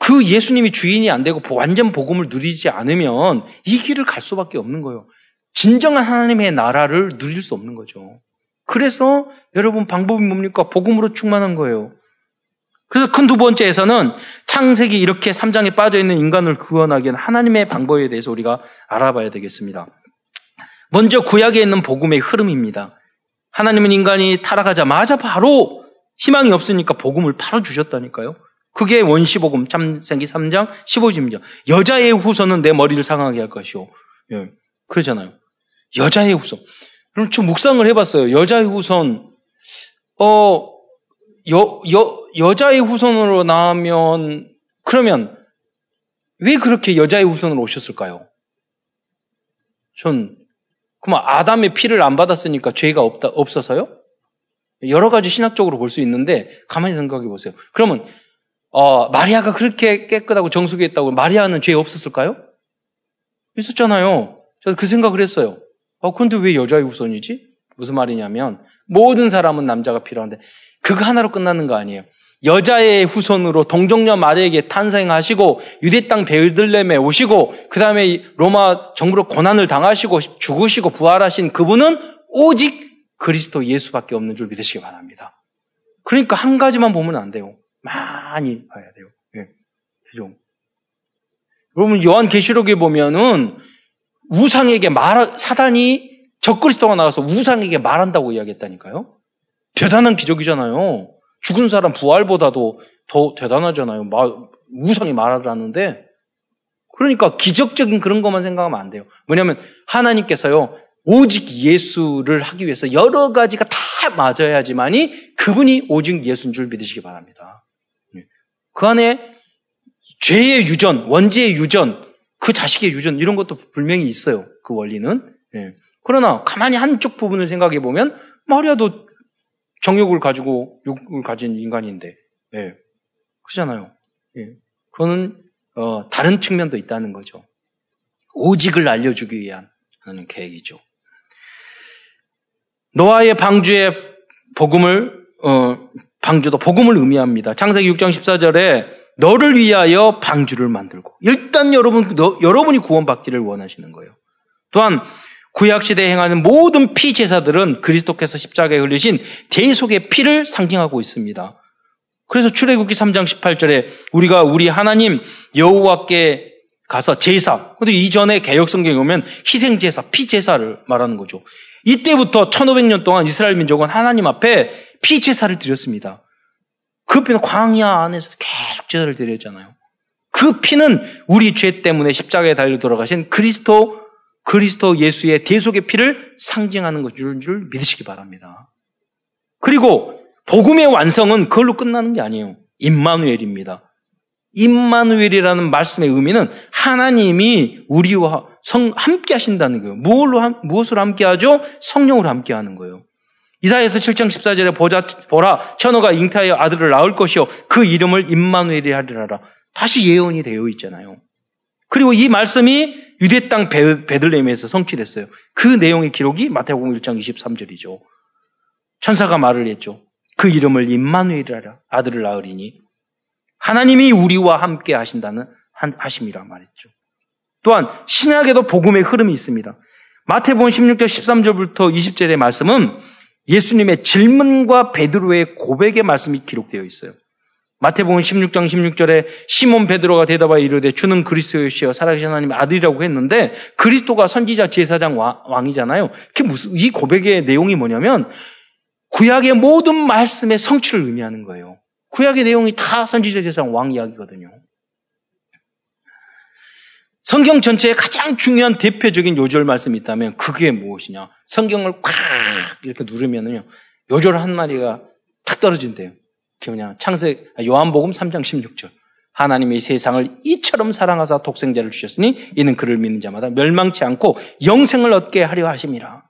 그 예수님이 주인이 안 되고 완전 복음을 누리지 않으면 이 길을 갈 수밖에 없는 거예요. 진정한 하나님의 나라를 누릴 수 없는 거죠. 그래서 여러분 방법이 뭡니까? 복음으로 충만한 거예요. 그래서 큰 두 번째에서는 창세기 이렇게 3장에 빠져 있는 인간을 구원하기 위한 하나님의 방법에 대해서 우리가 알아봐야 되겠습니다. 먼저 구약에 있는 복음의 흐름입니다. 하나님은 인간이 타락하자마자 바로 희망이 없으니까 복음을 팔아 주셨다니까요. 그게 원시복음, 참생기 3장 15절입니다. 여자의 후손은 내 머리를 상하게 할 것이요. 예, 그러잖아요. 여자의 후손. 그럼 좀 묵상을 해봤어요. 여자의 후손, 어, 여, 여, 여자의 후손으로 나오면, 그러면, 왜 그렇게 여자의 후손으로 오셨을까요? 전, 그럼 아담의 피를 안 받았으니까 죄가 없다, 없어서요? 여러 가지 신학적으로 볼 수 있는데, 가만히 생각해 보세요. 그러면, 어, 마리아가 그렇게 깨끗하고 정숙했다고 마리아는 죄 없었을까요? 있었잖아요. 저도 그 생각을 했어요. 어, 근데 왜 여자의 후손이지? 무슨 말이냐면, 모든 사람은 남자가 필요한데, 그거 하나로 끝나는 거 아니에요. 여자의 후손으로 동정녀 마리에게 탄생하시고 유대 땅 베들렘에 오시고 그 다음에 로마 정부로 고난을 당하시고 죽으시고 부활하신 그분은 오직 그리스도 예수밖에 없는 줄 믿으시기 바랍니다. 그러니까 한 가지만 보면 안 돼요. 많이 봐야 돼요. 예. 그죠? 여러분 요한 계시록에 보면은 우상에게 말 사단이 적그리스도가 나와서 우상에게 말한다고 이야기했다니까요. 대단한 기적이잖아요. 죽은 사람 부활보다도 더 대단하잖아요. 우상이 말을 하는데. 그러니까 기적적인 그런 것만 생각하면 안 돼요. 뭐냐면 하나님께서요, 오직 예수를 하기 위해서 여러 가지가 다 맞아야지만이 그분이 오직 예수인 줄 믿으시기 바랍니다. 네. 그 안에 죄의 유전, 원죄의 유전, 그 자식의 유전, 이런 것도 분명히 있어요. 그 원리는. 네. 그러나 가만히 한쪽 부분을 생각해 보면 마리아도 정욕을 가지고 육을 가진 인간인데, 예. 그잖아요. 예. 그거는, 어, 다른 측면도 있다는 거죠. 오직을 알려주기 위한 하는 계획이죠. 노아의 방주의 복음을, 어, 방주도 복음을 의미합니다. 창세기 6장 14절에 너를 위하여 방주를 만들고 일단 여러분 너, 여러분이 구원받기를 원하시는 거예요. 또한 구약 시대에 행하는 모든 피 제사들은 그리스도께서 십자가에 흘리신 대속의 피를 상징하고 있습니다. 그래서 출애굽기 3장 18절에 우리가 우리 하나님 여호와께 가서 제사. 근데 이전에 개혁 성경에 보면 희생 제사, 피 제사를 말하는 거죠. 이때부터 1500년 동안 이스라엘 민족은 하나님 앞에 피 제사를 드렸습니다. 그 피는 광야 안에서 계속 제사를 드렸잖아요. 그 피는 우리 죄 때문에 십자가에 달려 돌아가신 그리스도 그리스도 예수의 대속의 피를 상징하는 것인 줄 믿으시기 바랍니다. 그리고 복음의 완성은 그걸로 끝나는 게 아니에요. 임마누엘입니다. 임마누엘이라는 말씀의 의미는 하나님이 우리와 성, 함께 하신다는 거예요. 무엇으로 함께 하죠? 성령으로 함께 하는 거예요. 이사에서 7장 14절에 보자, 보라, 천호가 잉타하여 아들을 낳을 것이요. 그 이름을 임마누엘이 하리라. 다시 예언이 되어 있잖아요. 그리고 이 말씀이 유대 땅 베들레헴에서 성취됐어요. 그 내용의 기록이 마태복음 1장 23절이죠. 천사가 말을 했죠. 그 이름을 임마누엘이라 아들을 낳으리니 하나님이 우리와 함께 하신다는 하심이라 말했죠. 또한 신약에도 복음의 흐름이 있습니다. 마태복음 16절 13절부터 20절의 말씀은 예수님의 질문과 베드로의 고백의 말씀이 기록되어 있어요. 마태복음 16장 16절에 시몬 베드로가 대답하여 이르되 주는 그리스도이시여 살아계신 하나님의 아들이라고 했는데 그리스도가 선지자 제사장 왕이잖아요. 그게 무슨 이 고백의 내용이 뭐냐면 구약의 모든 말씀의 성취를 의미하는 거예요. 구약의 내용이 다 선지자 제사장 왕 이야기거든요. 성경 전체에 가장 중요한 대표적인 요절 말씀이 있다면 그게 무엇이냐? 성경을 꽉 이렇게 누르면은요. 요절 한 마리가 탁 떨어진대요. 그게 뭐냐? 창세 요한복음 3장 16절. 하나님의 세상을 이처럼 사랑하사 독생자를 주셨으니 이는 그를 믿는 자마다 멸망치 않고 영생을 얻게 하려 하심이라.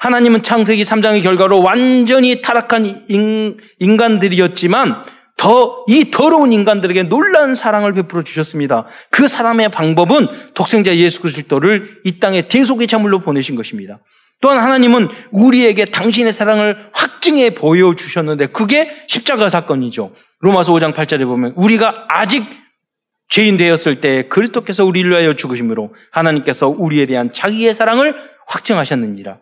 하나님은 창세기 3장의 결과로 완전히 타락한 인, 인간들이었지만 더, 이 더러운 인간들에게 놀라운 사랑을 베풀어 주셨습니다. 그 사람의 방법은 독생자 예수 그리스도를 이 땅에 대속의 자물로 보내신 것입니다. 또한 하나님은 우리에게 당신의 사랑을 확증해 보여주셨는데 그게 십자가 사건이죠. 로마서 5장 8절에 보면 우리가 아직 죄인 되었을 때 그리스도께서 우리를 위하여 죽으심으로 하나님께서 우리에 대한 자기의 사랑을 확증하셨느니라.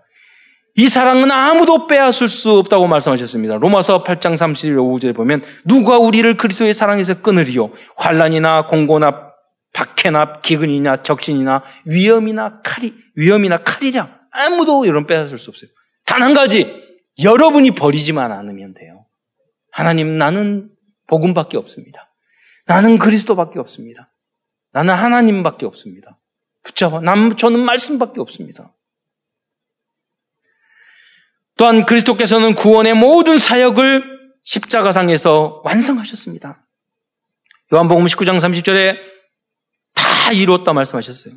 이 사랑은 아무도 빼앗을 수 없다고 말씀하셨습니다. 로마서 8장 35절에 보면 누가 우리를 그리스도의 사랑에서 끊으리요? 환란이나 공고나 박해나 기근이나 적신이나 위험이나 칼이 위험이나 칼이랴 아무도 여러분 빼앗을 수 없어요. 단 한 가지, 여러분이 버리지만 않으면 돼요. 하나님, 나는 복음밖에 없습니다. 나는 그리스도밖에 없습니다. 나는 하나님밖에 없습니다. 붙잡아. 난, 저는 말씀밖에 없습니다. 또한 그리스도께서는 구원의 모든 사역을 십자가상에서 완성하셨습니다. 요한복음 19장 30절에 다 이루었다 말씀하셨어요.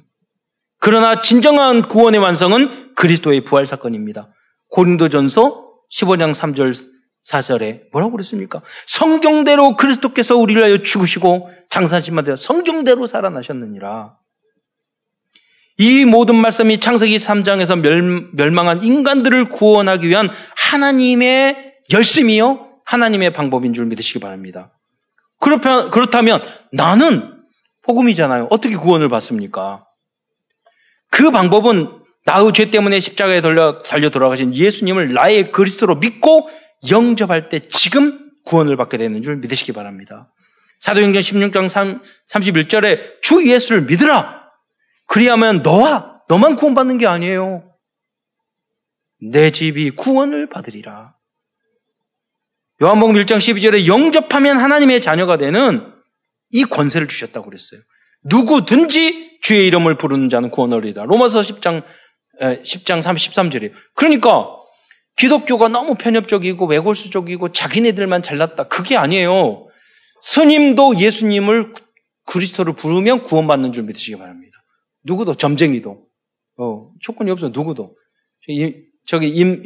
그러나 진정한 구원의 완성은 그리스도의 부활 사건입니다. 고린도전서 15장 3절 4절에 뭐라고 그랬습니까? 성경대로 그리스도께서 우리를 위하여 죽으시고 장사하신 바 성경대로 살아나셨느니라. 이 모든 말씀이 창세기 3장에서 멸, 망한 인간들을 구원하기 위한 하나님의 열심이요 하나님의 방법인 줄 믿으시기 바랍니다. 그렇다면 나는 복음이잖아요. 어떻게 구원을 받습니까? 그 방법은 나의 죄 때문에 십자가에 달려, 달려 돌아가신 예수님을 나의 그리스도로 믿고 영접할 때 지금 구원을 받게 되는 줄 믿으시기 바랍니다. 사도행전 16장 3, 31절에 주 예수를 믿으라. 그리하면 너와 너만 구원받는 게 아니에요. 내 집이 구원을 받으리라. 요한복음 1장 12절에 영접하면 하나님의 자녀가 되는 이 권세를 주셨다고 그랬어요. 누구든지 주의 이름을 부르는 자는 구원을 얻으리다. 로마서 10장 10장 33절이에요. 그러니까 기독교가 너무 편협적이고 외골수적이고 자기네들만 잘났다. 그게 아니에요. 스님도 예수님을 그리스도를 부르면 구원받는 줄 믿으시기 바랍니다. 누구도 점쟁이도 어, 조건이 없어 누구도 저기 임,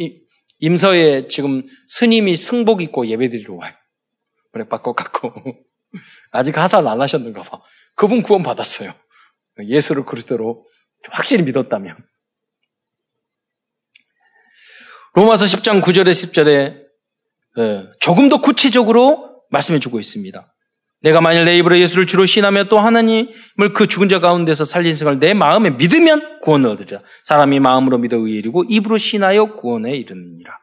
임 서에 지금 스님이 승복 입고 예배드리러 와요. 그래 바꿔 갖고 아직 하살 안 하셨는가 봐. 그분 구원 받았어요. 예수를 그리스도로 확실히 믿었다면. 로마서 10장 9절에 10절에 예, 조금 더 구체적으로 말씀해 주고 있습니다. 내가 만일 내 입으로 예수를 주로 신하며 또 하나님을 그 죽은 자 가운데서 살린 생을 내 마음에 믿으면 구원을 얻으리라. 사람이 마음으로 믿어 의에 이르고 입으로 신하여 구원에 이르느니라.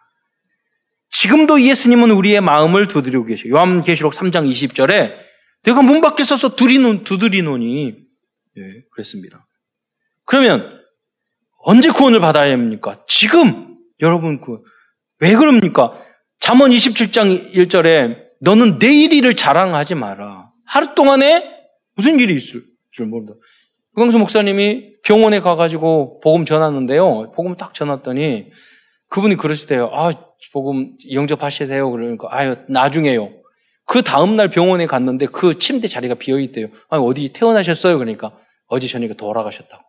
지금도 예수님은 우리의 마음을 두드리고 계셔요. 요한계시록 3장 20절에 내가 문 밖에 서서 두리노, 두드리노니 예, 그랬습니다. 그러면 언제 구원을 받아야 합니까? 지금 여러분 그왜 그럽니까? 잠언 27장 1절에 너는 내일 일을 자랑하지 마라. 하루 동안에 무슨 일이 있을 줄 모른다. 유광수 목사님이 병원에 가가지고 복음 전하는데요. 복음 딱 전했더니 그분이 그러시대요. 아, 복음 영접하시세요. 그러니까 아유 나중에요. 그 다음날 병원에 갔는데 그 침대 자리가 비어있대요. 아니, 어디 태어나셨어요? 그러니까 어제 저녁에 돌아가셨다고.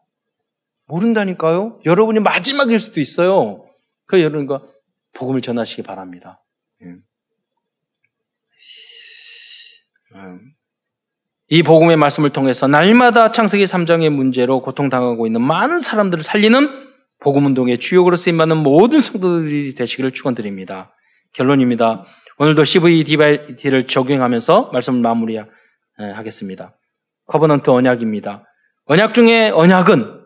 모른다니까요? 여러분이 마지막일 수도 있어요. 그 여러분과 복음을 전하시기 바랍니다. 예. 음. 이 복음의 말씀을 통해서 날마다 창세기 3장의 문제로 고통당하고 있는 많은 사람들을 살리는 복음 운동의 주역으로 쓰임 받는 모든 성도들이 되시기를 축원드립니다. 결론입니다. 오늘도 CVD를 적용하면서 말씀을 마무리하겠습니다. covenant 언약입니다. 언약 중에 언약은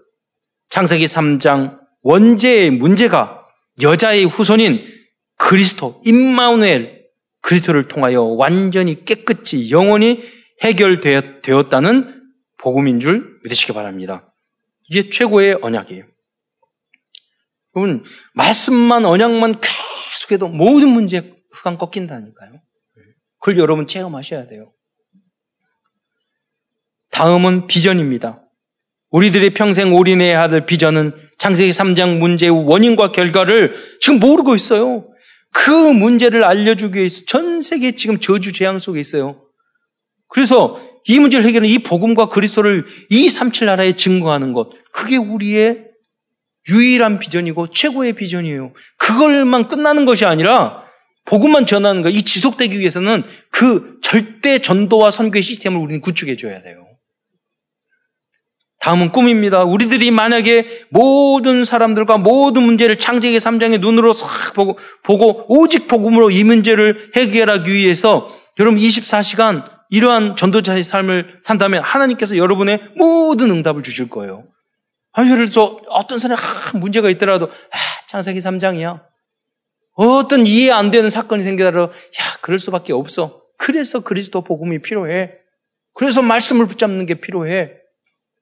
창세기 3장 원죄의 문제가 여자의 후손인 그리스도, 임마누엘, 그리스도를 통하여 완전히 깨끗이 영원히 해결되었다는 복음인 줄 믿으시기 바랍니다. 이게 최고의 언약이에요. 여러분, 말씀만, 언약만 계속해도 모든 문제 흑안 꺾인다니까요. 그걸 여러분 체험하셔야 돼요. 다음은 비전입니다. 우리들의 평생 올인해야 할 비전은 창세기 3장 문제의 원인과 결과를 지금 모르고 있어요. 그 문제를 알려주기 위해서 전 세계 지금 저주 재앙 속에 있어요. 그래서 이 문제를 해결하는 이 복음과 그리스도를 이 삼칠 나라에 증거하는 것, 그게 우리의 유일한 비전이고 최고의 비전이에요. 그걸만 끝나는 것이 아니라 복음만 전하는 것, 이 지속되기 위해서는 그 절대 전도와 선교의 시스템을 우리는 구축해 줘야 돼요. 다음은 꿈입니다. 우리들이 만약에 모든 사람들과 모든 문제를 창세기 3장의 눈으로 싹 보고, 보고 오직 복음으로 이 문제를 해결하기 위해서 여러분 24시간 이러한 전도자의 삶을 산다면 하나님께서 여러분의 모든 응답을 주실 거예요. 아, 예를 들어서 어떤 사람이 아, 문제가 있더라도 아, 창세기 3장이야. 어떤 이해 안 되는 사건이 생기더라도 야 그럴 수밖에 없어. 그래서 그리스도 복음이 필요해. 그래서 말씀을 붙잡는 게 필요해.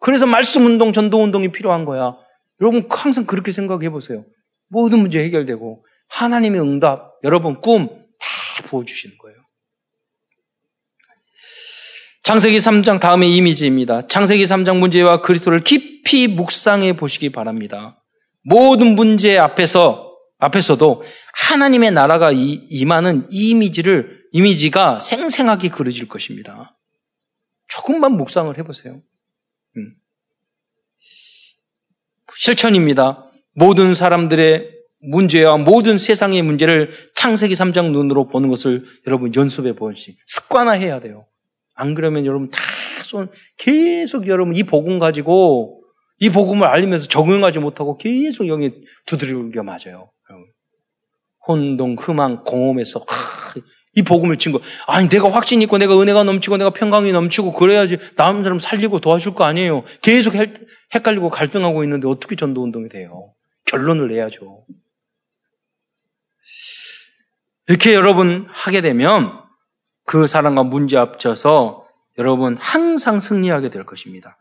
그래서 말씀 운동, 전도 운동이 필요한 거야. 여러분 항상 그렇게 생각해 보세요. 모든 문제 해결되고 하나님의 응답, 여러분 꿈 다 부어 주시는 거예요. 창세기 3장 다음의 이미지입니다. 창세기 3장 문제와 그리스도를 깊이 묵상해 보시기 바랍니다. 모든 문제 앞에서 앞에서도 하나님의 나라가 임하는 이 이미지를 이미지가 생생하게 그려질 것입니다. 조금만 묵상을 해보세요. 음. 실천입니다. 모든 사람들의 문제와 모든 세상의 문제를 창세기 3장 눈으로 보는 것을 여러분 연습해 보시 습관화해야 돼요. 안 그러면 여러분 다 손, 계속 여러분 이 복음 가지고 이 복음을 알리면서 적응하지 못하고 계속 영이 두드리겨 맞아요. 혼동, 흠망, 공허에서 하, 이 복음을 친 거. 아니 내가 확신 있고 내가 은혜가 넘치고 내가 평강이 넘치고 그래야지 다음 사람 살리고 도와줄 거 아니에요. 계속 헷갈리고 갈등하고 있는데 어떻게 전도 운동이 돼요? 결론을 내야죠. 이렇게 여러분 하게 되면 그 사람과 문제 앞져서 여러분 항상 승리하게 될 것입니다.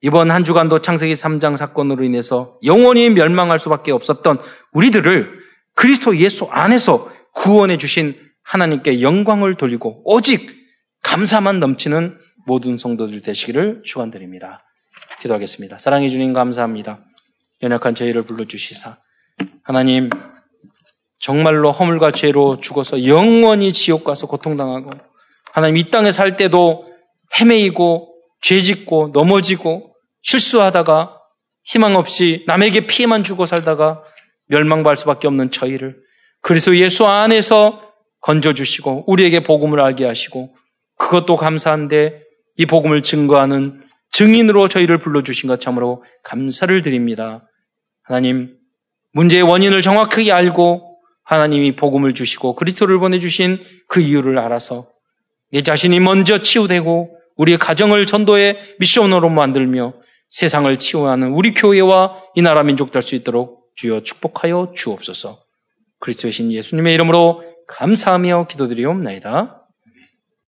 이번 한 주간도 창세기 3장 사건으로 인해서 영원히 멸망할 수밖에 없었던 우리들을 그리스도 예수 안에서 구원해 주신 하나님께 영광을 돌리고 오직 감사만 넘치는 모든 성도들 되시기를 축원드립니다. 기도하겠습니다. 사랑해 주님 감사합니다. 연약한 저희를 불러주시사 하나님 정말로 허물과 죄로 죽어서 영원히 지옥 가서 고통당하고 하나님 이 땅에 살 때도 헤매이고 죄짓고 넘어지고 실수하다가 희망 없이 남에게 피해만 주고 살다가 멸망받을 수밖에 없는 저희를 그리스도 예수 안에서 건져주시고 우리에게 복음을 알게 하시고 그것도 감사한데 이 복음을 증거하는 증인으로 저희를 불러주신 것 참으로 감사를 드립니다. 하나님 문제의 원인을 정확하게 알고 하나님이 복음을 주시고 그리스도를 보내주신 그 이유를 알아서 내 자신이 먼저 치유되고 우리의 가정을 전도의 미션으로 만들며 세상을 치유하는 우리 교회와 이 나라 민족 될 수 있도록 주여 축복하여 주옵소서. 그리스도의 신 예수님의 이름으로 감사하며 기도드리옵나이다.